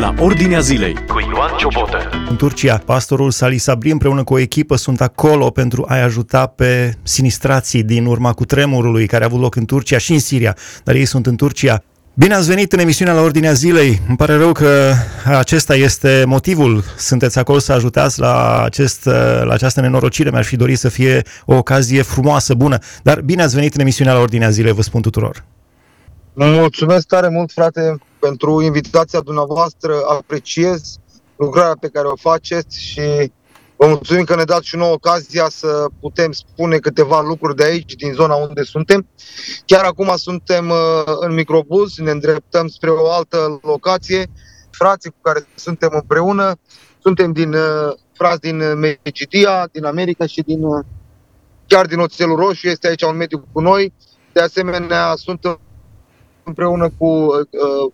la Ordinea Zilei cu Ioan Ciobotă. În Turcia, pastorul Salih Sabri împreună cu o echipă sunt acolo pentru a-i ajuta pe sinistrații din urma cu tremurului care a avut loc în Turcia și în Siria, dar ei sunt în Turcia. Bine ați venit în emisiunea la Ordinea Zilei. Îmi pare rău că acesta este motivul. Sunteți acolo să ajutați la, acest, la această nenorocire. Mi-aș fi dorit să fie o ocazie frumoasă, bună. Dar bine ați venit în emisiunea la Ordinea Zilei, vă spun tuturor. Mulțumesc tare mult, frate, pentru invitația dumneavoastră. Apreciez lucrarea pe care o faceți și vă mulțumim că ne dați și nouă ocazia să putem spune câteva lucruri de aici, din zona unde suntem. Chiar acum suntem uh, în microbuz, ne îndreptăm spre o altă locație. Frații cu care suntem împreună, suntem din uh, frați din Megidia, din America și din uh, chiar din Oțelul Roșu, este aici un mediu cu noi. De asemenea, sunt împreună cu uh,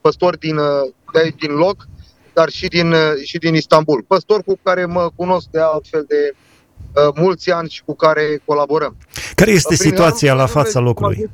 păstori din, uh, de aici, din loc, dar și din, uh, și din Istanbul. Păstori cu care mă cunosc de altfel de uh, mulți ani și cu care colaborăm. Care este Prin situația la fața locului?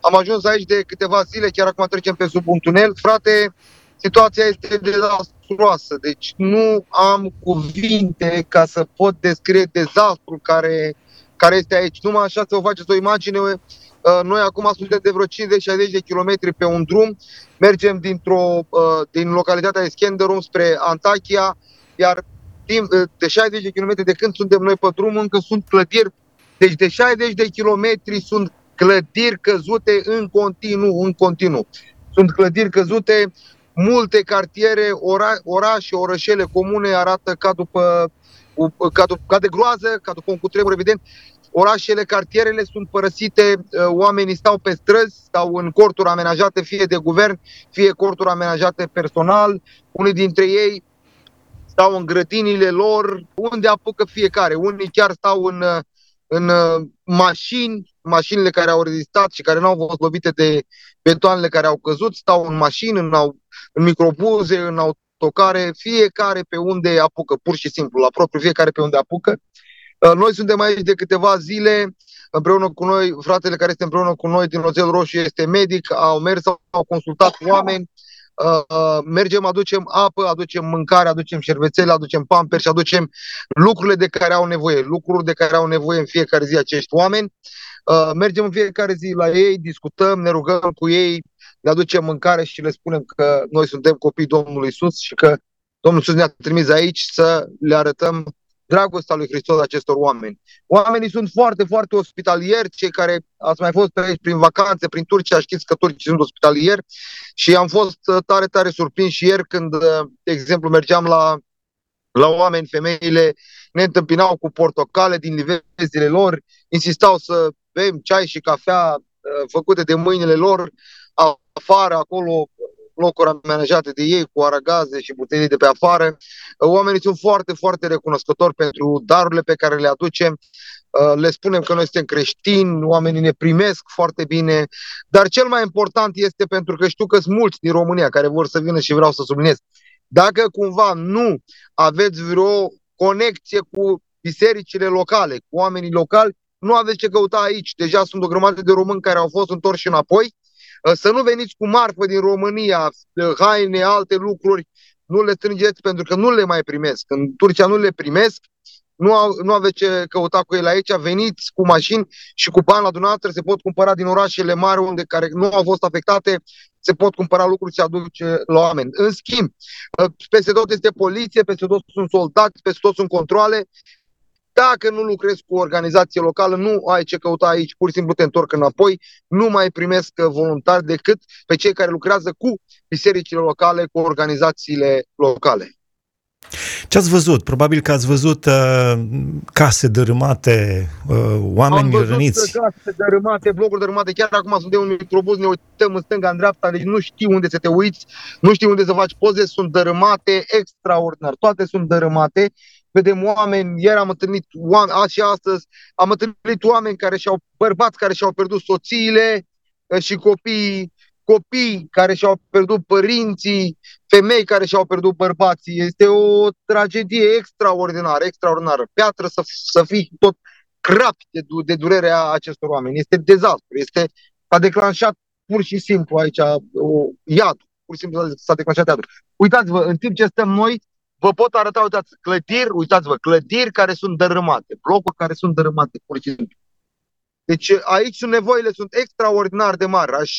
Am ajuns aici de câteva zile, chiar acum trecem pe sub un tunel. Frate, situația este dezastruoasă, deci nu am cuvinte ca să pot descrie dezastrul care, care este aici. Numai așa să vă faceți o imagine, Uh, noi acum suntem de vreo 50-60 de kilometri pe un drum, mergem dintr-o, uh, din localitatea Iskenderum spre Antakya, iar timp uh, de 60 de kilometri de când suntem noi pe drum, încă sunt clădiri, deci de 60 de kilometri sunt clădiri căzute în continuu, în continuu. Sunt clădiri căzute, multe cartiere, ora, orașe, orășele comune arată ca după ca, ca de groază, ca după un cutremur evident orașele, cartierele sunt părăsite, uh, oamenii stau pe străzi, stau în corturi amenajate fie de guvern, fie corturi amenajate personal, unii dintre ei stau în grădinile lor, unde apucă fiecare. Unii chiar stau în, uh, în uh, mașini, mașinile care au rezistat și care nu au fost lovite de betoanele care au căzut, stau în mașini, în, în microbuze, în autocare, fiecare pe unde apucă, pur și simplu, la propriu, fiecare pe unde apucă. Uh, noi suntem aici de câteva zile, împreună cu noi, fratele care este împreună cu noi din Oțel Roșu este medic, au mers, au consultat oameni, uh, uh, mergem, aducem apă, aducem mâncare, aducem șervețele, aducem pamperi și aducem lucrurile de care au nevoie, lucruri de care au nevoie în fiecare zi acești oameni. mergem în fiecare zi la ei, discutăm, ne rugăm cu ei, le aducem mâncare și le spunem că noi suntem copii Domnului Isus și că Domnul Isus ne-a trimis aici să le arătăm dragostea lui Hristos acestor oameni. Oamenii sunt foarte, foarte ospitalieri, cei care ați mai fost pe aici prin vacanțe, prin Turcia, știți că turcii sunt ospitalieri și am fost uh, tare, tare surprins și ieri când, uh, de exemplu, mergeam la, la oameni, femeile ne întâmpinau cu portocale din livezile lor, insistau să bem ceai și cafea uh, făcute de mâinile lor, afară, acolo, locuri amenajate de ei cu aragaze și butelii de pe afară. Oamenii sunt foarte, foarte recunoscători pentru darurile pe care le aducem. Uh, le spunem că noi suntem creștini, oamenii ne primesc foarte bine, dar cel mai important este pentru că știu că sunt mulți din România care vor să vină și vreau să subliniez. Dacă cumva nu aveți vreo conexie cu bisericile locale, cu oamenii locali, nu aveți ce căuta aici. Deja sunt o grămadă de români care au fost întorși înapoi Ă, să nu veniți cu marfă din România, ă, haine, alte lucruri, nu le strângeți pentru că nu le mai primesc. În Turcia nu le primesc, nu, au, nu aveți ce căuta cu ele aici, veniți cu mașini și cu bani la dumneavoastră se pot cumpăra din orașele mari unde care nu au fost afectate, se pot cumpăra lucruri și aduce la oameni. În schimb, ă, peste tot este poliție, peste tot sunt soldați, peste tot sunt controle dacă nu lucrezi cu o organizație locală, nu ai ce căuta aici, pur și simplu te întorc înapoi, nu mai primesc voluntari decât pe cei care lucrează cu bisericile locale, cu organizațiile locale. Ce ați văzut? Probabil că ați văzut uh, case dărâmate, uh, oameni Am văzut răniți. case dărâmate, blocuri dărâmate. Chiar acum sunt de un microbuz, ne uităm în stânga, în dreapta, deci nu știu unde să te uiți, nu știu unde să faci poze, sunt dărâmate extraordinar. Toate sunt dărâmate vedem oameni, ieri am întâlnit oameni, azi și astăzi, am întâlnit oameni care și-au, bărbați care și-au pierdut soțiile eh, și copii, copii care și-au pierdut părinții, femei care și-au pierdut bărbații. Este o tragedie extraordinară, extraordinară. Piatră să, să fii tot crapi de, de durerea acestor oameni. Este dezastru. Este, a declanșat pur și simplu aici o iad, pur și simplu s-a declanșat teatru. Uitați-vă, în timp ce stăm noi, vă pot arăta, uitați, clădiri, uitați-vă, clădiri care sunt dărâmate, blocuri care sunt dărâmate, pur și simplu. Deci aici sunt nevoile, sunt extraordinar de mari. Aș,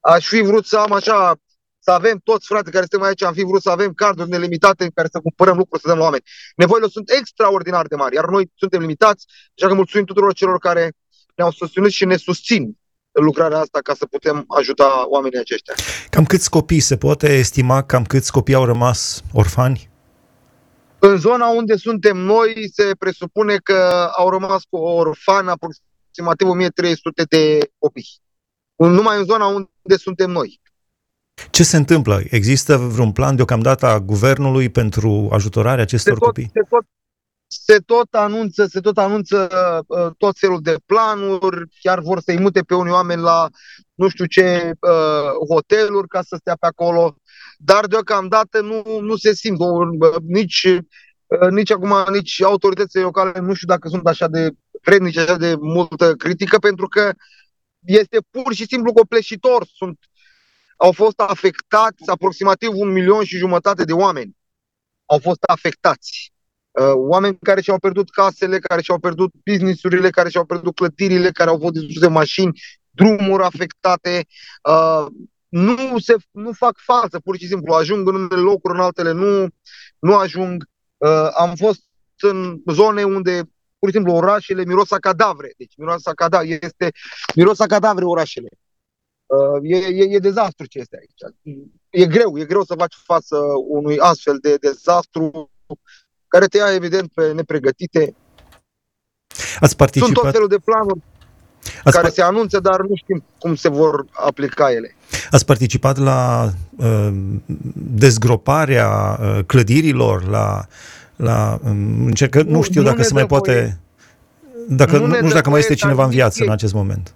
aș fi vrut să am așa, să avem toți frate care suntem aici, am fi vrut să avem carduri nelimitate în care să cumpărăm lucruri, să dăm la oameni. Nevoile sunt extraordinar de mari, iar noi suntem limitați, așa că mulțumim tuturor celor care ne-au susținut și ne susțin lucrarea asta ca să putem ajuta oamenii aceștia. Cam câți copii se poate estima, cam câți copii au rămas orfani? În zona unde suntem noi se presupune că au rămas cu orfani aproximativ 1300 de copii. Numai în zona unde suntem noi. Ce se întâmplă? Există vreun plan deocamdată a guvernului pentru ajutorarea acestor se tot, copii? Se tot, se tot anunță, se tot anunță uh, tot felul de planuri, chiar vor să-i mute pe unii oameni la nu știu ce uh, hoteluri ca să stea pe acolo, dar deocamdată nu, nu se simt uh, nici, uh, nici acum, nici autoritățile locale nu știu dacă sunt așa de vrednici, așa de multă critică, pentru că este pur și simplu copleșitor. Sunt, au fost afectați aproximativ un milion și jumătate de oameni. Au fost afectați. Uh, oameni care și-au pierdut casele, care și-au pierdut businessurile, care și-au pierdut clădirile, care au fost distruse mașini, drumuri afectate. Uh, nu, se, nu fac față, pur și simplu. Ajung în unele locuri, în altele nu, nu ajung. Uh, am fost în zone unde pur și simplu orașele miros a cadavre. Deci miros a cadavre, este miros a cadavre orașele. E, e, e dezastru ce este aici. E greu, e greu să faci față unui astfel de dezastru care te ia evident pe nepregătite. Ați participat... Sunt tot felul de planuri Ați care pa... se anunță, dar nu știm cum se vor aplica ele. Ați participat la uh, dezgroparea uh, clădirilor, la, la um, încercă, nu, nu știu nu dacă se mai poate... Voie. Dacă, nu, nu știu dacă mai este cineva în viață ei. în acest moment.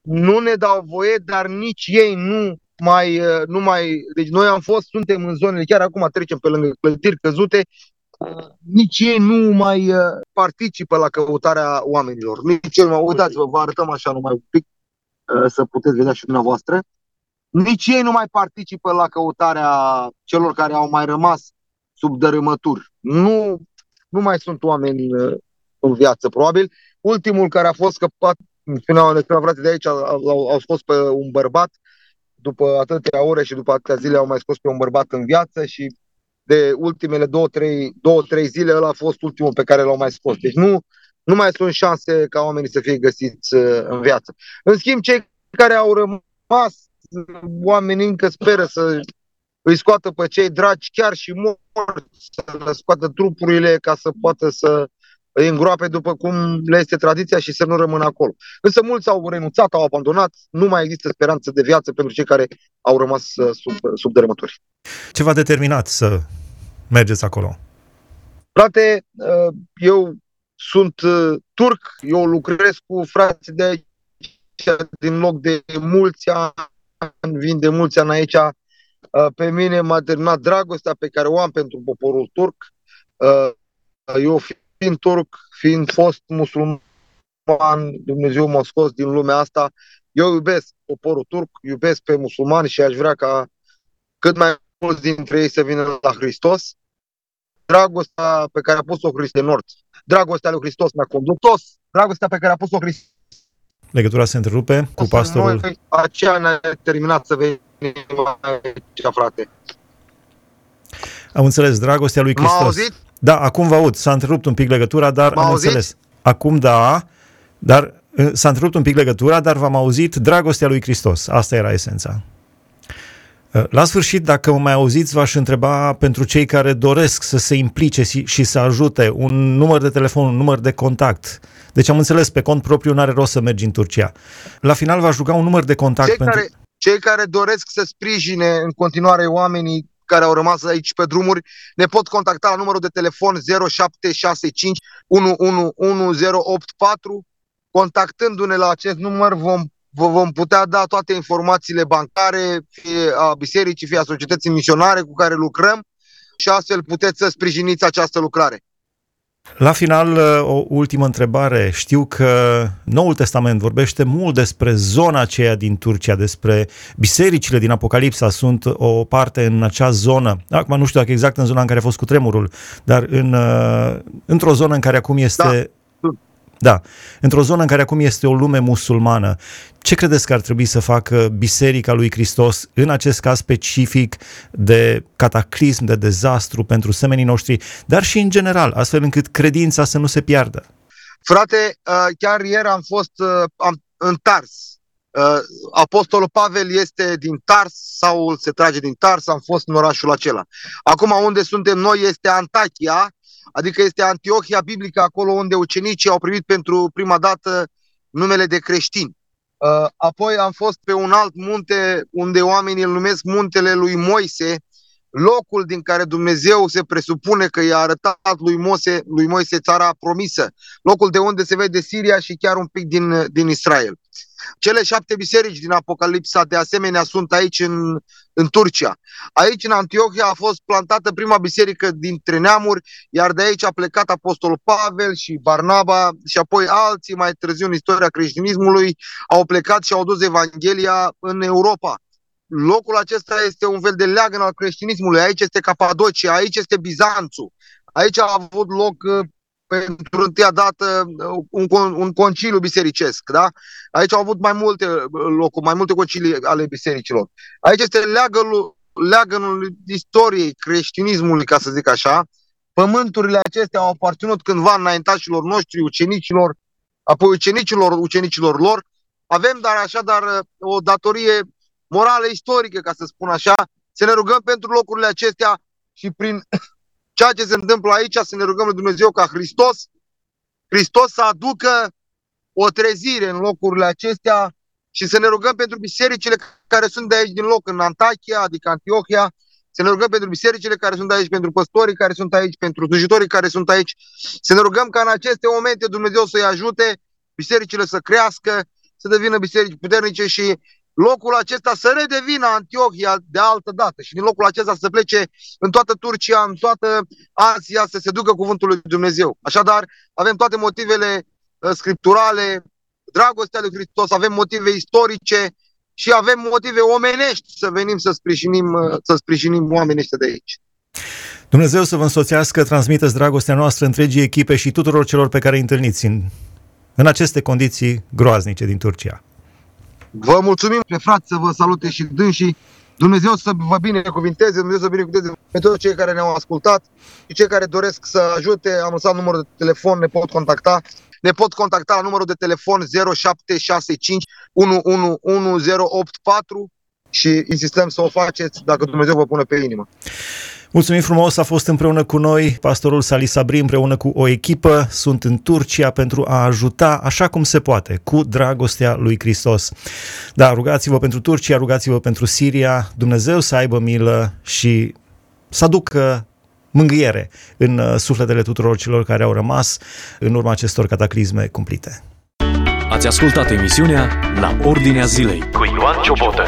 Nu ne dau voie, dar nici ei nu mai, uh, nu mai... Deci noi am fost, suntem în zonele, chiar acum trecem pe lângă clădiri căzute nici ei nu mai uh, participă la căutarea oamenilor. Nici ei, uitați-vă, vă arătăm așa numai un pic uh, să puteți vedea și dumneavoastră. Nici ei nu mai participă la căutarea celor care au mai rămas sub dărâmături. Nu, nu mai sunt oameni uh, în viață, probabil. Ultimul care a fost scăpat, spuneau, ne spuneau frate de aici, au, au scos pe un bărbat după atâtea ore și după atâtea zile au mai scos pe un bărbat în viață și de ultimele două, trei, două, trei zile, ăla a fost ultimul pe care l-au mai scos. Deci nu, nu mai sunt șanse ca oamenii să fie găsiți uh, în viață. În schimb, cei care au rămas, oamenii încă speră să îi scoată pe cei dragi, chiar și morți, să le scoată trupurile ca să poată să îi îngroape după cum le este tradiția și să nu rămână acolo. Însă mulți au renunțat, au abandonat, nu mai există speranță de viață pentru cei care au rămas uh, sub, sub dărâmături. Ce v-a determinat să mergeți acolo? Frate, uh, eu sunt uh, turc, eu lucrez cu frații de aici din loc de mulți ani, vin de mulți ani aici. Pe mine m-a terminat dragostea pe care o am pentru poporul turc. Eu fiind turc, fiind fost musulman, Dumnezeu m-a scos din lumea asta, eu iubesc poporul turc, iubesc pe musulmani și aș vrea ca cât mai mulți dintre ei să vină la Hristos. Dragostea pe care a pus-o Hristos Nord, dragostea lui Hristos ne-a condus, dragostea pe care a pus-o Hristos. Legătura se întrerupe cu pastorul. Noi, aceea ne-a terminat să venim aici, frate. Am înțeles, dragostea lui Hristos. M-a auzit? Da, acum vă aud. S-a întrerupt un pic legătura, dar am înțeles. Acum da, dar uh, s-a întrerupt un pic legătura, dar v-am auzit dragostea lui Hristos. Asta era esența. Uh, la sfârșit, dacă mă mai auziți, v-aș întreba pentru cei care doresc să se implice și să ajute un număr de telefon, un număr de contact. Deci am înțeles, pe cont propriu nu are rost să mergi în Turcia. La final v-aș ruga un număr de contact cei pentru... Care, cei care doresc să sprijine în continuare oamenii care au rămas aici pe drumuri, ne pot contacta la numărul de telefon 0765 111084. Contactându-ne la acest număr vom, vă vom putea da toate informațiile bancare, fie a bisericii, fie a societății misionare cu care lucrăm și astfel puteți să sprijiniți această lucrare. La final, uh, o ultimă întrebare. Știu că Noul Testament vorbește mult despre zona aceea din Turcia, despre bisericile din Apocalipsa sunt o parte în acea zonă. Acum nu știu dacă exact în zona în care a fost cutremurul, dar în, uh, într-o zonă în care acum este... Da. Da, într-o zonă în care acum este o lume musulmană, ce credeți că ar trebui să facă Biserica lui Hristos în acest caz specific de cataclism, de dezastru pentru semenii noștri, dar și în general, astfel încât credința să nu se piardă? Frate, uh, chiar ieri am fost uh, în Tars. Uh, Apostolul Pavel este din Tars, sau se trage din Tars, am fost în orașul acela. Acum unde suntem noi este Antachia, adică este Antiohia biblică, acolo unde ucenicii au primit pentru prima dată numele de creștini. Uh, apoi am fost pe un alt munte unde oamenii îl numesc muntele lui Moise, locul din care Dumnezeu se presupune că i-a arătat lui Moise, lui Moise țara promisă, locul de unde se vede Siria și chiar un pic din, din Israel. Cele șapte biserici din Apocalipsa de asemenea sunt aici în, în Turcia. Aici în Antiohia a fost plantată prima biserică dintre neamuri, iar de aici a plecat Apostolul Pavel și Barnaba și apoi alții mai târziu în istoria creștinismului au plecat și au dus Evanghelia în Europa. Locul acesta este un fel de leagăn al creștinismului. Aici este Capadocia, aici este Bizanțul. Aici a avut loc uh, pentru întâia dată un, un conciliu bisericesc. Da? Aici au avut mai multe locuri, mai multe concilii ale bisericilor. Aici este leagănul, leagănul istoriei creștinismului, ca să zic așa. Pământurile acestea au aparținut cândva înaintașilor noștri, ucenicilor, apoi ucenicilor, ucenicilor lor. Avem dar așa, dar o datorie morală istorică, ca să spun așa, să ne rugăm pentru locurile acestea și prin ceea ce se întâmplă aici, să ne rugăm lui Dumnezeu ca Hristos, Hristos să aducă o trezire în locurile acestea și să ne rugăm pentru bisericile care sunt de aici din loc, în Antachia, adică Antiohia, să ne rugăm pentru bisericile care sunt aici, pentru păstorii care sunt aici, pentru slujitorii care sunt aici, să ne rugăm ca în aceste momente Dumnezeu să-i ajute, bisericile să crească, să devină biserici puternice și locul acesta să redevină Antiohia de altă dată și din locul acesta să plece în toată Turcia, în toată Asia, să se ducă cuvântul lui Dumnezeu. Așadar, avem toate motivele uh, scripturale, dragostea lui Hristos, avem motive istorice și avem motive omenești să venim să sprijinim, uh, să sprijinim oamenii ăștia de aici. Dumnezeu să vă însoțească, transmiteți dragostea noastră întregii echipe și tuturor celor pe care îi întâlniți în, în aceste condiții groaznice din Turcia. Vă mulțumim pe frați să vă salute și dânsii. Dumnezeu să vă binecuvinteze, Dumnezeu să binecuvinteze pe toți cei care ne-au ascultat și cei care doresc să ajute. Am lăsat numărul de telefon, ne pot contacta. Ne pot contacta la numărul de telefon 0765 111084 și insistăm să o faceți dacă Dumnezeu vă pune pe inimă. Mulțumim frumos, a fost împreună cu noi pastorul Sali Sabri împreună cu o echipă, sunt în Turcia pentru a ajuta așa cum se poate, cu dragostea lui Hristos. Da, rugați-vă pentru Turcia, rugați-vă pentru Siria, Dumnezeu să aibă milă și să aducă mângâiere în uh, sufletele tuturor celor care au rămas în urma acestor cataclisme cumplite. Ați ascultat emisiunea La Ordinea Zilei cu Ioan Ciobotă.